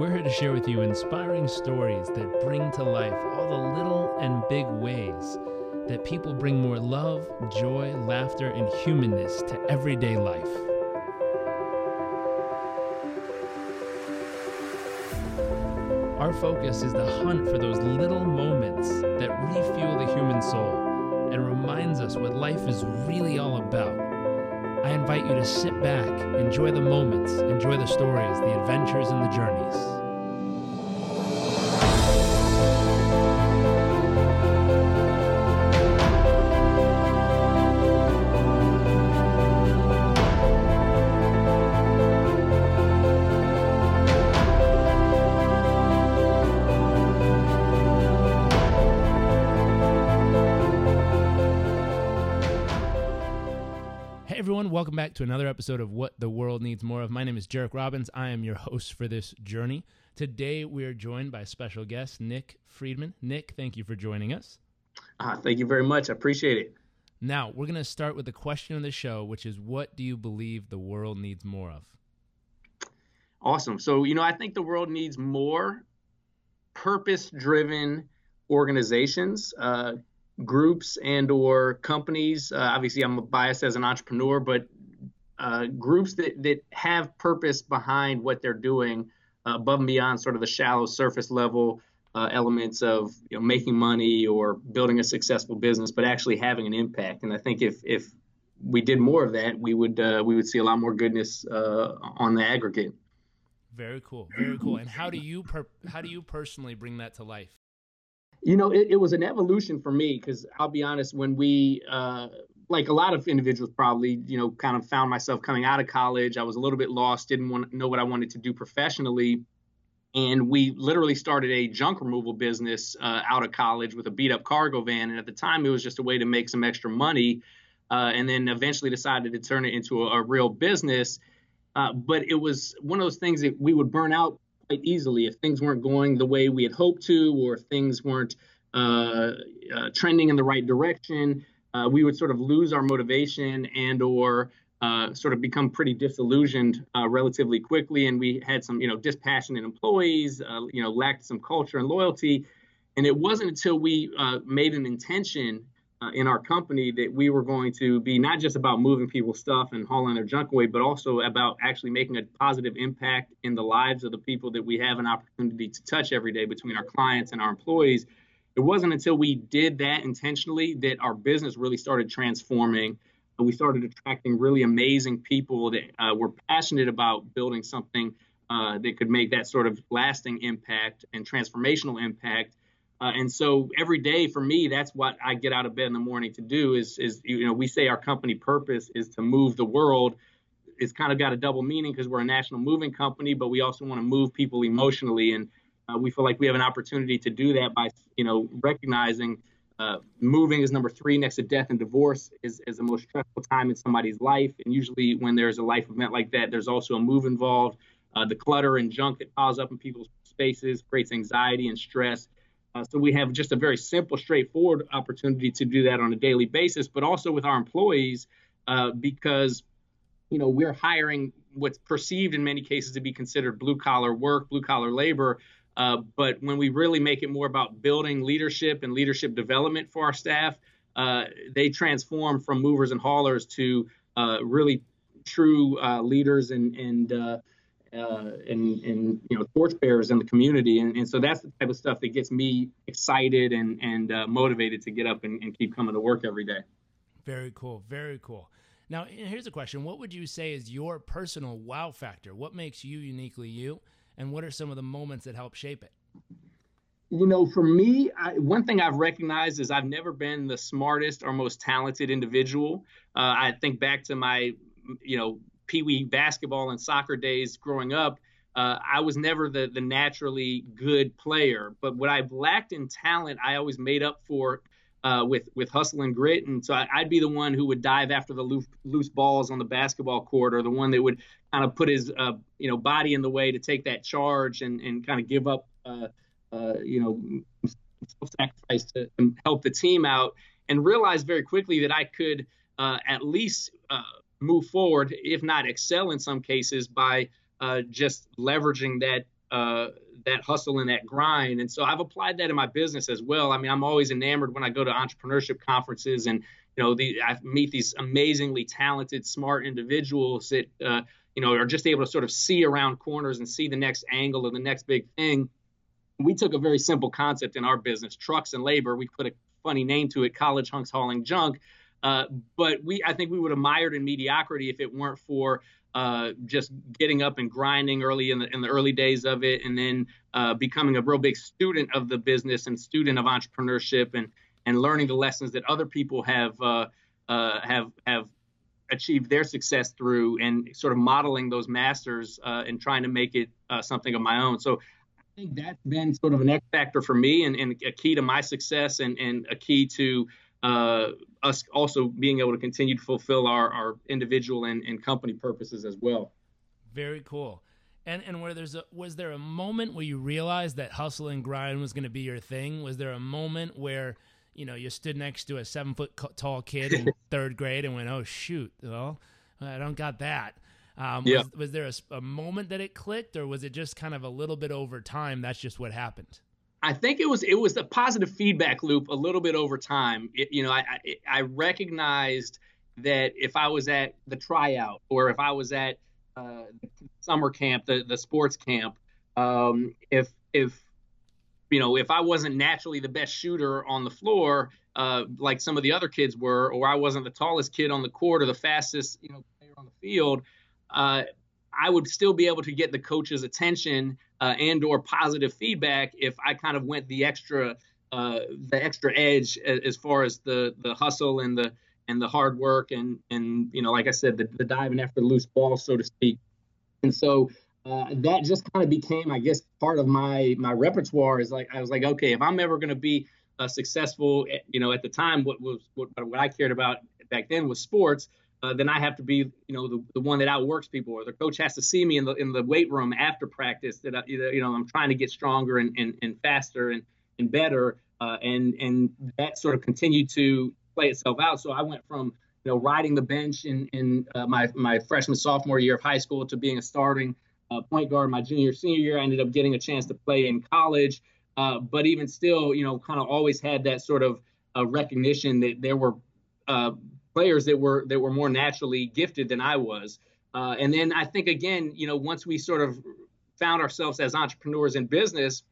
We're here to share with you inspiring stories that bring to life all the little and big ways that people bring more love, joy, laughter, and humanness to everyday life. Our focus is the hunt for those little moments that refuel the human soul and reminds us what life is really all about. I invite you to sit back, enjoy the moments, enjoy the stories, the adventures, and the journeys. Welcome back to another episode of What the World Needs More of. My name is Jairek Robbins. I am your host for this journey. Today we are joined by special guest Nick Friedman. Nick, thank you for joining us. Uh, thank you very much. I appreciate it. Now, we're going to start with the question of the show, which is what do you believe the world needs more of? Awesome. So, you know, I think the world needs more purpose driven organizations. Uh, groups and or companies. Uh, obviously, I'm biased as an entrepreneur, but uh, groups that, that have purpose behind what they're doing uh, above and beyond sort of the shallow surface level uh, elements of you know, making money or building a successful business, but actually having an impact. And I think if if we did more of that, we would uh, we would see a lot more goodness uh, on the aggregate. Very cool, very cool. And how do you per- how do you personally bring that to life? You know, it, it was an evolution for me because I'll be honest, when we, uh, like a lot of individuals probably, you know, kind of found myself coming out of college, I was a little bit lost, didn't want know what I wanted to do professionally. And we literally started a junk removal business uh, out of college with a beat up cargo van. And at the time, it was just a way to make some extra money. Uh, and then eventually decided to turn it into a, a real business. Uh, but it was one of those things that we would burn out quite easily if things weren't going the way we had hoped to, or if things weren't uh, uh, trending in the right direction. Uh, we would sort of lose our motivation and or uh, sort of become pretty disillusioned uh, relatively quickly. And we had some, you know, dispassionate employees, you know, lacked some culture and loyalty. And it wasn't until we made an intention uh, in our company that we were going to be not just about moving people's stuff and hauling their junk away, but also about actually making a positive impact in the lives of the people that we have an opportunity to touch every day between our clients and our employees. It wasn't until we did that intentionally that our business really started transforming. We started attracting really amazing people that uh, were passionate about building something uh, that could make that sort of lasting impact and transformational impact uh, and so every day for me, that's what I get out of bed in the morning to do is, is you know, we say our company purpose is to move the world. It's kind of got a double meaning because we're a national moving company, but we also want to move people emotionally. And uh, we feel like we have an opportunity to do that by, you know, recognizing uh, moving is number three next to death and divorce is, is the most stressful time in somebody's life. And usually when there's a life event like that, there's also a move involved. Uh, the clutter and junk that piles up in people's spaces creates anxiety and stress. Uh, so we have just a very simple, straightforward opportunity to do that on a daily basis, but also with our employees uh, because you know we're hiring what's perceived in many cases to be considered blue collar work, blue collar labor. Uh, but when we really make it more about building leadership and leadership development for our staff, uh, they transform from movers and haulers to uh, really true uh, leaders and and uh, and and you know torchbearers in the community, and, and so that's the type of stuff that gets me excited and and uh, motivated to get up and, and keep coming to work every day. Very cool, very cool. Now, here's a question: What would you say is your personal wow factor? What makes you uniquely you, and what are some of the moments that help shape it? You know, for me, I, one thing I've recognized is I've never been the smartest or most talented individual. Uh, I think back to my, you know, pee wee basketball and soccer days growing up, uh, I was never the the naturally good player. But what I've lacked in talent, I always made up for uh, with with hustle and grit. And so I, would be the one who would dive after the loose, loose balls on the basketball court, or the one that would kind of put his uh, you know body in the way to take that charge and and kind of give up uh, uh, you know sacrifice to help the team out. And realized very quickly that I could uh, at least move forward, if not excel in some cases, by uh, just leveraging that uh, that hustle and that grind. And so I've applied that in my business as well. I mean, I'm always enamored when I go to entrepreneurship conferences and you know the, I meet these amazingly talented, smart individuals that uh, you know are just able to sort of see around corners and see the next angle of the next big thing. We took a very simple concept in our business, trucks and labor. We put a funny name to it, college hunks hauling junk. Uh, but we, I think we would have mired in mediocrity if it weren't for uh, just getting up and grinding early in the in the early days of it, and then uh, becoming a real big student of the business and student of entrepreneurship, and and learning the lessons that other people have uh, uh have have achieved their success through, and sort of modeling those masters and trying to make it something of my own. So. I think that's been sort of an X factor for me and, and a key to my success and, and a key to uh, us also being able to continue to fulfill our, our individual and, and company purposes as well. Very cool. And and where there's a was there a moment where you realized that hustle and grind was going to be your thing? Was there a moment where you know you stood next to a seven foot tall kid in third grade and went, "Oh shoot, well, I don't got that." Um, yeah. was, was there a, a moment that it clicked, or was it just kind of a little bit over time? That's just what happened. I think it was it was a positive feedback loop a little bit over time. It, you know, I, I, I recognized that if I was at the tryout or if I was at uh, summer camp, the the sports camp, um, if if you know if I wasn't naturally the best shooter on the floor, uh, like some of the other kids were, or I wasn't the tallest kid on the court or the fastest you know player on the field, uh, I would still be able to get the coach's attention uh, and or positive feedback if I kind of went the extra uh, the extra edge as far as the the hustle and the and the hard work and and you know like I said the, the diving after the loose ball so to speak. And so uh, that just kind of became I guess part of my my repertoire is like I was like okay if I'm ever going to be uh, successful eh, you know at the time what was what, what I cared about back then was sports uh, then I have to be, you know, the, the one that outworks people, or the coach has to see me in the in the weight room after practice that I, you know I'm trying to get stronger and and, and faster and and better, uh, and and that sort of continued to play itself out. So I went from you know riding the bench in in uh, my my freshman sophomore year of high school to being a starting uh, point guard my junior senior year. I ended up getting a chance to play in college, uh, but even still, you know, kind of always had that sort of recognition that there were players that were that were more naturally gifted than I was. Uh, and then I think again, you know, once we sort of found ourselves as entrepreneurs in business,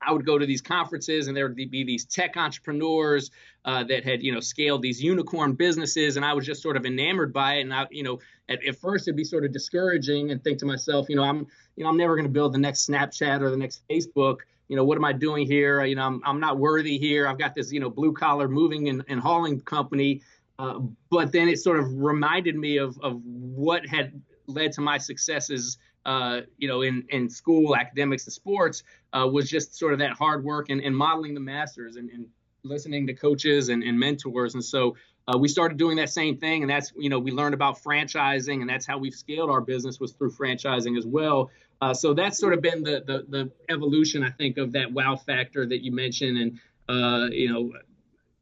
I would go to these conferences and there would be these tech entrepreneurs uh, that had, you know, scaled these unicorn businesses. And I was just sort of enamored by it. And I, you know, at, at first it'd be sort of discouraging and think to myself, you know, I'm, you know, I'm never going to build the next Snapchat or the next Facebook. You know, what am I doing here? You know, I'm, I'm not worthy here. I've got this, you know, blue collar moving and, and hauling company uh, but then it sort of reminded me of of what had led to my successes, uh, you know, in in school, academics, and sports, uh, was just sort of that hard work and, and modeling the masters and, and listening to coaches and, and mentors. And so uh, we started doing that same thing, and that's you know we learned about franchising, and that's how we've scaled our business was through franchising as well. Uh, so that's sort of been the, the the evolution, I think, of that wow factor that you mentioned, and you know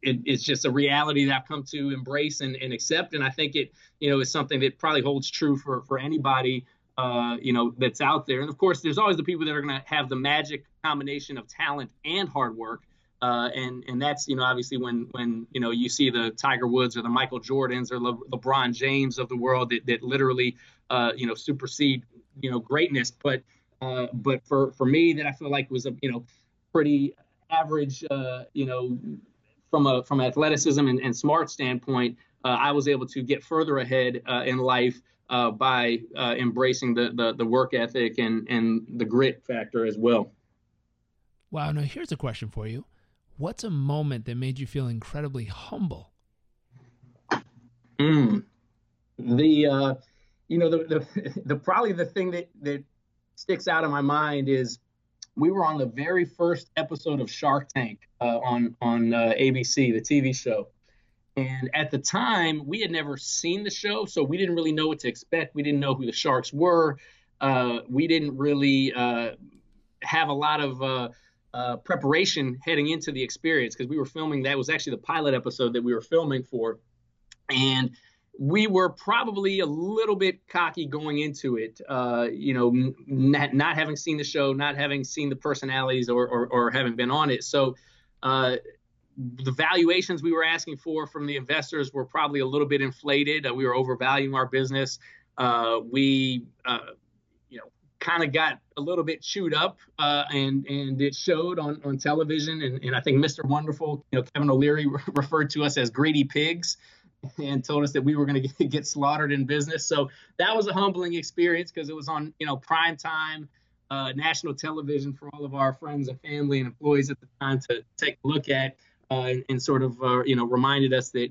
it, it's just a reality that I've come to embrace and, and accept. And I think it, you know, is something that probably holds true for, for anybody, uh, you know, that's out there. And of course, there's always the people that are going to have the magic combination of talent and hard work. Uh, and and that's you know obviously when when you know you see the Tiger Woods or the Michael Jordans or Le- LeBron James of the world that, that literally uh, you know supersede you know greatness. But uh, but for for me that I feel like was a you know pretty average uh, you know from a from athleticism and, and smart standpoint, uh, I was able to get further ahead uh, in life uh, by uh, embracing the, the, the work ethic and and the grit factor as well. Wow! Now here's a question for you: What's a moment that made you feel incredibly humble? Mm. The uh, you know the, the the probably the thing that that sticks out in my mind is we were on the very first episode of Shark Tank uh, on on uh, ABC, the TV show. And at the time, we had never seen the show, so we didn't really know what to expect. We didn't know who the sharks were. Uh, we didn't really uh, have a lot of uh, uh, preparation heading into the experience because we were filming. That was actually the pilot episode that we were filming for, and we were probably a little bit cocky going into it. Uh, you know, not, not having seen the show, not having seen the personalities, or or, or having been on it. So. Uh, the valuations we were asking for from the investors were probably a little bit inflated. Uh, we were overvaluing our business. Uh, we, uh, you know, kind of got a little bit chewed up, uh, and and it showed on on television. And, and I think Mr. Wonderful, you know, Kevin O'Leary referred to us as greedy pigs, and told us that we were going to get slaughtered in business. So that was a humbling experience because it was on you know prime time. Uh, national television for all of our friends and family and employees at the time to take a look at uh, and, and, sort of uh, you know reminded us that,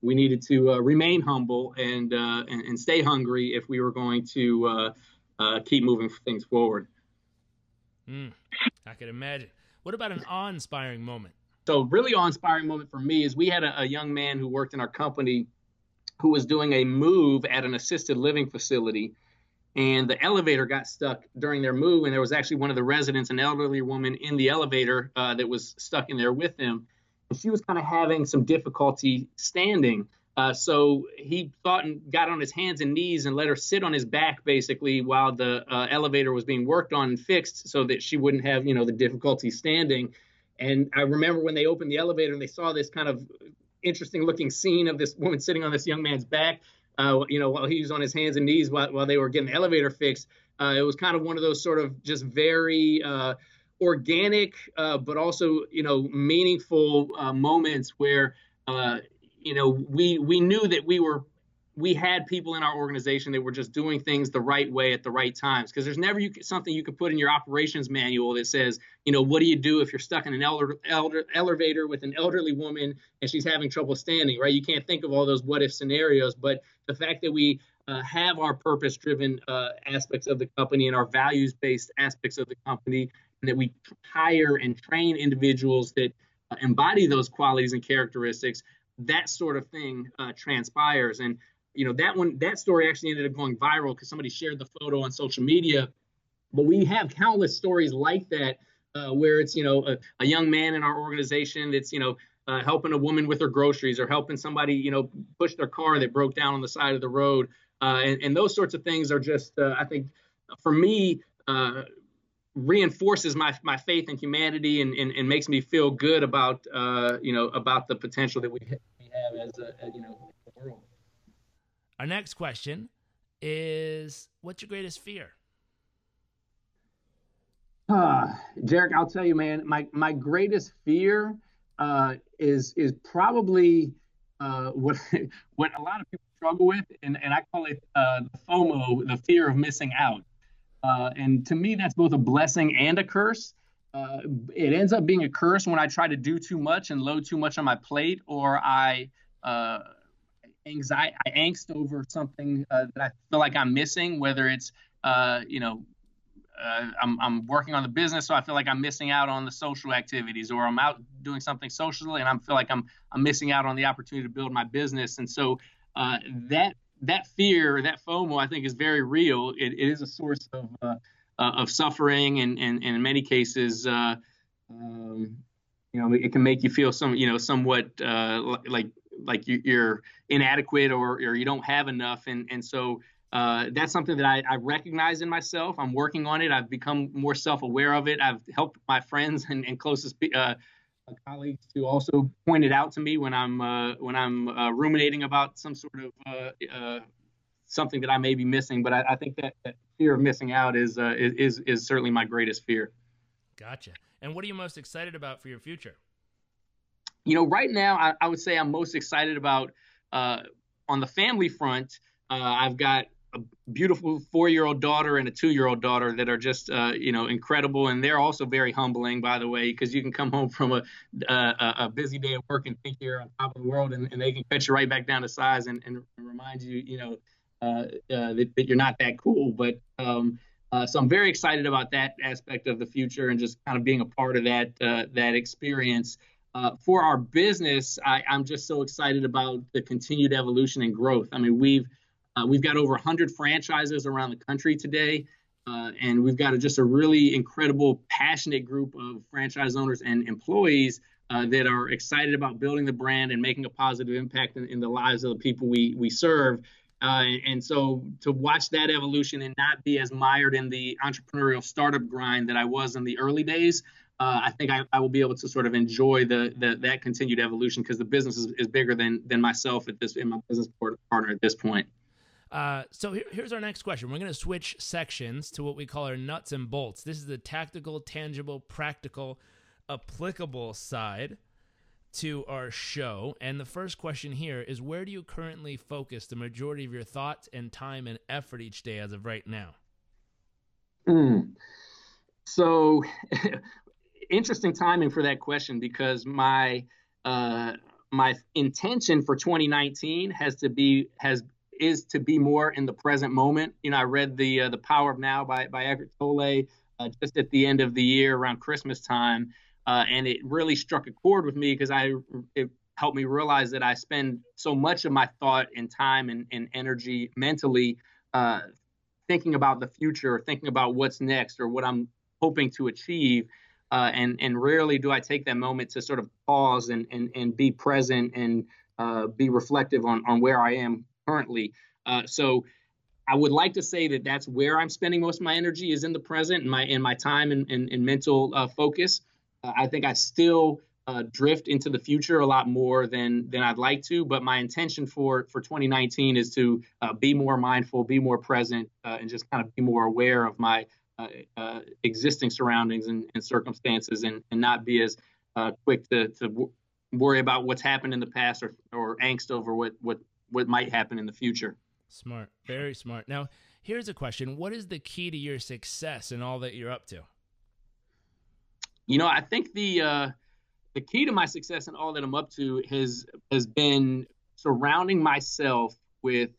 we needed to uh, remain humble and, and, and stay hungry if we were going to keep moving things forward. Mm, I could imagine. What about an awe-inspiring moment? So, really awe-inspiring moment for me is we had a, a young man who worked in our company who was doing a move at an assisted living facility and the elevator got stuck during their move and there was actually one of the residents an elderly woman in the elevator uh, that was stuck in there with them and she was kind of having some difficulty standing. Uh, so he thought and got on his hands and knees and let her sit on his back basically while the uh, elevator was being worked on and fixed so that she wouldn't have you know the difficulty standing and i remember when they opened the elevator and they saw this kind of interesting looking scene of this woman sitting on this young man's back uh, you know, while he was on his hands and knees while, while they were getting the elevator fixed. Uh, it was kind of one of those sort of just very uh, organic, uh, but also, you know, meaningful uh, moments where, uh, you know, we we knew that we were we had people in our organization that were just doing things the right way at the right times. Because there's never you, something you could put in your operations manual that says you know what do you do if you're stuck in an elder, elder, elevator with an elderly woman and she's having trouble standing right? You can't think of all those what if scenarios but the fact that we uh, have our purpose driven uh, aspects of the company and our values based aspects of the company and that we hire and train individuals that uh, embody those qualities and characteristics that sort of thing uh, transpires. And you know that one that story actually ended up going viral because somebody shared the photo on social media. But we have countless stories like that uh, where it's you know a, a, young man in our organization that's you know uh, helping a woman with her groceries or helping somebody you know push their car that broke down on the side of the road. Uh, and, and, those sorts of things are just uh, i think for me uh, reinforces my my faith in humanity and, and, and makes me feel good about uh, you know about the potential that we, have as a you know world our next question is what's your greatest fear? Uh, Derek, I'll tell you, man, my, my greatest fear uh, is is probably uh, what what a lot of people struggle with, and, and I call it uh, the FOMO, the fear of missing out. Uh, and to me, that's both a blessing and a curse. Uh, it ends up being a curse when I try to do too much and load too much on my plate, or I uh, anxiety, angst over something uh, that I feel like I'm missing, whether it's, uh, you know, uh, I'm, I'm working on the business, so I feel like I'm missing out on the social activities, or I'm out doing something socially, and I feel like I'm I'm missing out on the opportunity to build my business. And so uh, that that fear, that FOMO, I think is very real. it, it is a source of uh, uh, of suffering, and, and, and in many cases, um, you know, it can make you feel some, you know, somewhat like like you, are inadequate or, or you don't have enough. And, and so uh, that's something that I, I, recognize in myself. I'm working on it. I've become more self-aware of it. I've helped my friends and, and closest uh, colleagues to also point it out to me when I'm uh, when I'm uh, ruminating about some sort of uh, uh, something that I may be missing. But I, I think that, that, fear of missing out is, is is certainly my greatest fear. Gotcha. And what are you most excited about for your future? You know, right now, I, I would say I'm most excited about uh, on the family front. Uh, I've got a beautiful four-year-old daughter and a two-year-old daughter that are just, uh, you know, incredible, and they're also very humbling, by the way, because you can come home from a, a, a busy day of work and think you're on top of the world, and, and they can cut you right back down to size and, and remind you, you know, uh, uh, that, that, you're not that cool. But um, uh, so I'm very excited about that aspect of the future and just kind of being a part of that that experience. Uh, for our business, I, am just so excited about the continued evolution and growth. I mean, we've uh, we've got over 100 franchises around the country today, uh, and we've got a, just a really incredible, passionate group of franchise owners and employees uh, that are excited about building the brand and making a positive impact in, in the lives of the people we we serve. Uh, and so to watch that evolution and not be as mired in the entrepreneurial startup grind that I was in the early days, uh, I think I, I, will be able to sort of enjoy the, the that continued evolution because the business is, is, bigger than than myself at this in my business partner at this point. Uh, so here, here's our next question. We're going to switch sections to what we call our nuts and bolts. This is the tactical, tangible, practical, applicable side to our show. And the first question here is where do you currently focus the majority of your thoughts and time and effort each day as of right now? Mm. So, interesting timing for that question because my uh, my intention for 2019 has to be has is to be more in the present moment. You know, I read the uh, the Power of Now by by Eckhart Tolle uh, just at the end of the year around Christmas time, uh, and it really struck a chord with me because I it helped me realize that I spend so much of my thought and time and, and energy mentally uh, thinking about the future, or thinking about what's next, or what I'm hoping to achieve. Uh, and and rarely do I take that moment to sort of pause and and, and be present and uh, be reflective on on where I am currently. Uh, so I would like to say that that's where I'm spending most of my energy is in the present and my in my time and, and, and mental uh, focus. Uh, I think I still uh, drift into the future a lot more than than I'd like to, but my intention for for 2019 is to uh, be more mindful, be more present, uh, and just kind of be more aware of my existing surroundings and, and, circumstances, and, and not be as quick to to w- worry about what's happened in the past or or angst over what what what might happen in the future. Smart, very smart. Now, here's a question: What is the key to your success and all that you're up to? You know, I think the uh, the key to my success and all that I'm up to has has been surrounding myself with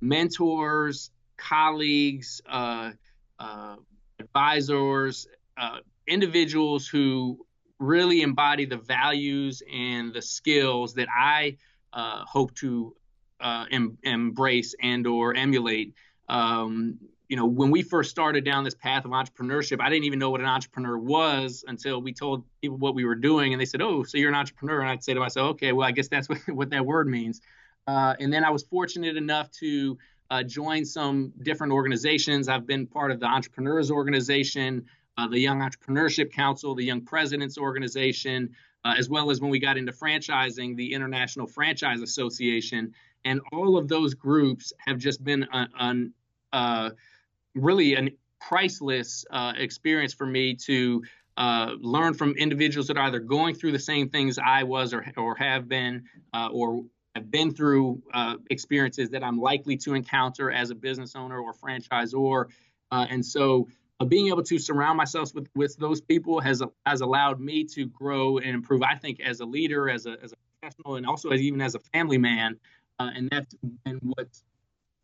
mentors, colleagues, uh, uh, advisors, uh, individuals who really embody the values and the skills that I uh, hope to uh, em- embrace and or emulate. Um, you know, when we first started down this path of entrepreneurship, I didn't even know what an entrepreneur was until we told people what we were doing, and they said, "Oh, so you're an entrepreneur?" And I'd say to myself, "Okay, well, I guess that's what, what that word means." Uh, and then I was fortunate enough to uh, join some different organizations. I've been part of the Entrepreneurs Organization, uh, the Young Entrepreneurship Council, the Young Presidents Organization, uh, as well as when we got into franchising, the International Franchise Association and all of those groups have just been an, uh, really a priceless uh, experience for me to uh, learn from individuals that are either going through the same things I was or, or have been uh, or have been through uh, experiences that I'm likely to encounter as a business owner or franchisor. Uh, and so being able to surround myself with, with those people has has allowed me to grow and improve. I think as a leader, as a, as a professional, and also as even as a family man, uh, and that's been what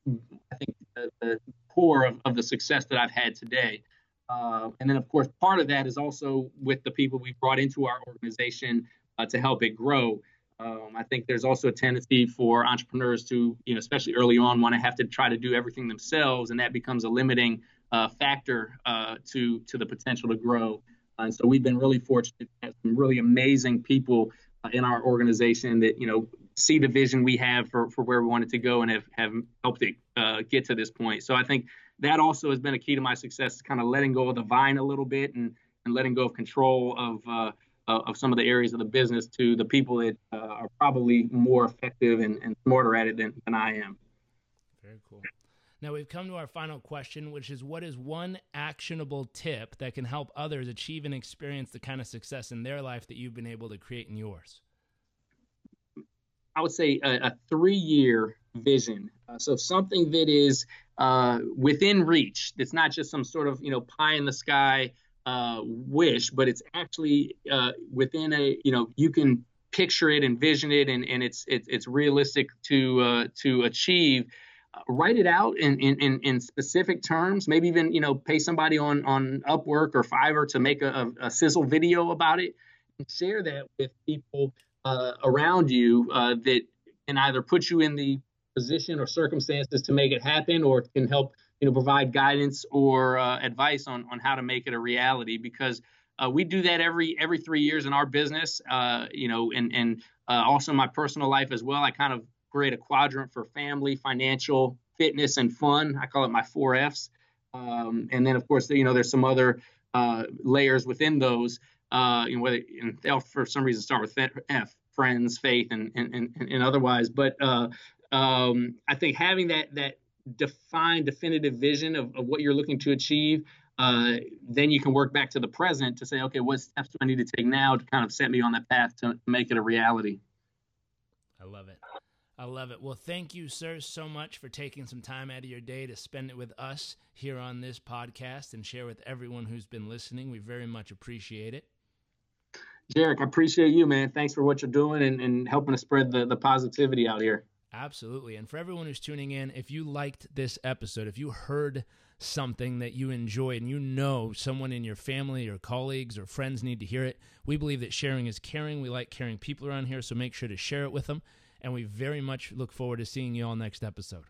I think the, the core of, of, the success that I've had today. Uh, and then, of course, part of that is also with the people we brought into our organization uh, to help it grow. Um, I think there's also a tendency for entrepreneurs to, you know, especially early on, want to have to try to do everything themselves, and that becomes a limiting uh, factor uh, to to the potential to grow. And so we've been really fortunate to have some really amazing people uh, in our organization that you know see the vision we have for, for where we wanted to go and have, have helped it uh, get to this point. So I think that also has been a key to my success, kind of letting go of the vine a little bit and, and letting go of control of, uh, of some of the areas of the business to the people that uh, are probably more effective and, and smarter at it than, than I am. Very cool. Now we've come to our final question, which is what is one actionable tip that can help others achieve and experience the kind of success in their life that you've been able to create in yours? I would say a, a three year vision. Uh, so something that is uh, within reach. It's not just some sort of you know pie in the sky uh, wish, but it's actually uh, within a you know you can picture it, envision it, and, and it's it's it's realistic to uh, to achieve. Uh, write it out in, in, in, specific terms. Maybe even you know pay somebody on on Upwork or Fiverr to make a, a, sizzle video about it and share that with people uh, around you that can either put you in the position or circumstances to make it happen or can help you know provide guidance or uh, advice on on how to make it a reality because uh, we do that every every three years in our business. Uh, you know, and and uh, also my personal life as well. I kind of create a quadrant for family, financial, fitness, and fun. I call it my four Fs. Um, and then of course, you know, there's some other uh, layers within those. Uh, you know, whether and they'll for some reason start with F, friends, faith, and and and, and otherwise. But um, I think having that that defined, definitive vision of, of what you're looking to achieve, uh, then you can work back to the present to say, okay, what steps do I need to take now to kind of set me on that path to make it a reality? I love it. I love it. Well, thank you, sir, so much for taking some time out of your day to spend it with us here on this podcast and share with everyone who's been listening. We very much appreciate it. Jairek, I appreciate you, man. Thanks for what you're doing and, and helping to spread the, the positivity out here. Absolutely. And for everyone who's tuning in, if you liked this episode, if you heard something that you enjoyed and you know someone in your family or colleagues or friends need to hear it, we believe that sharing is caring. We like caring people around here, so make sure to share it with them. And we very much look forward to seeing you all next episode.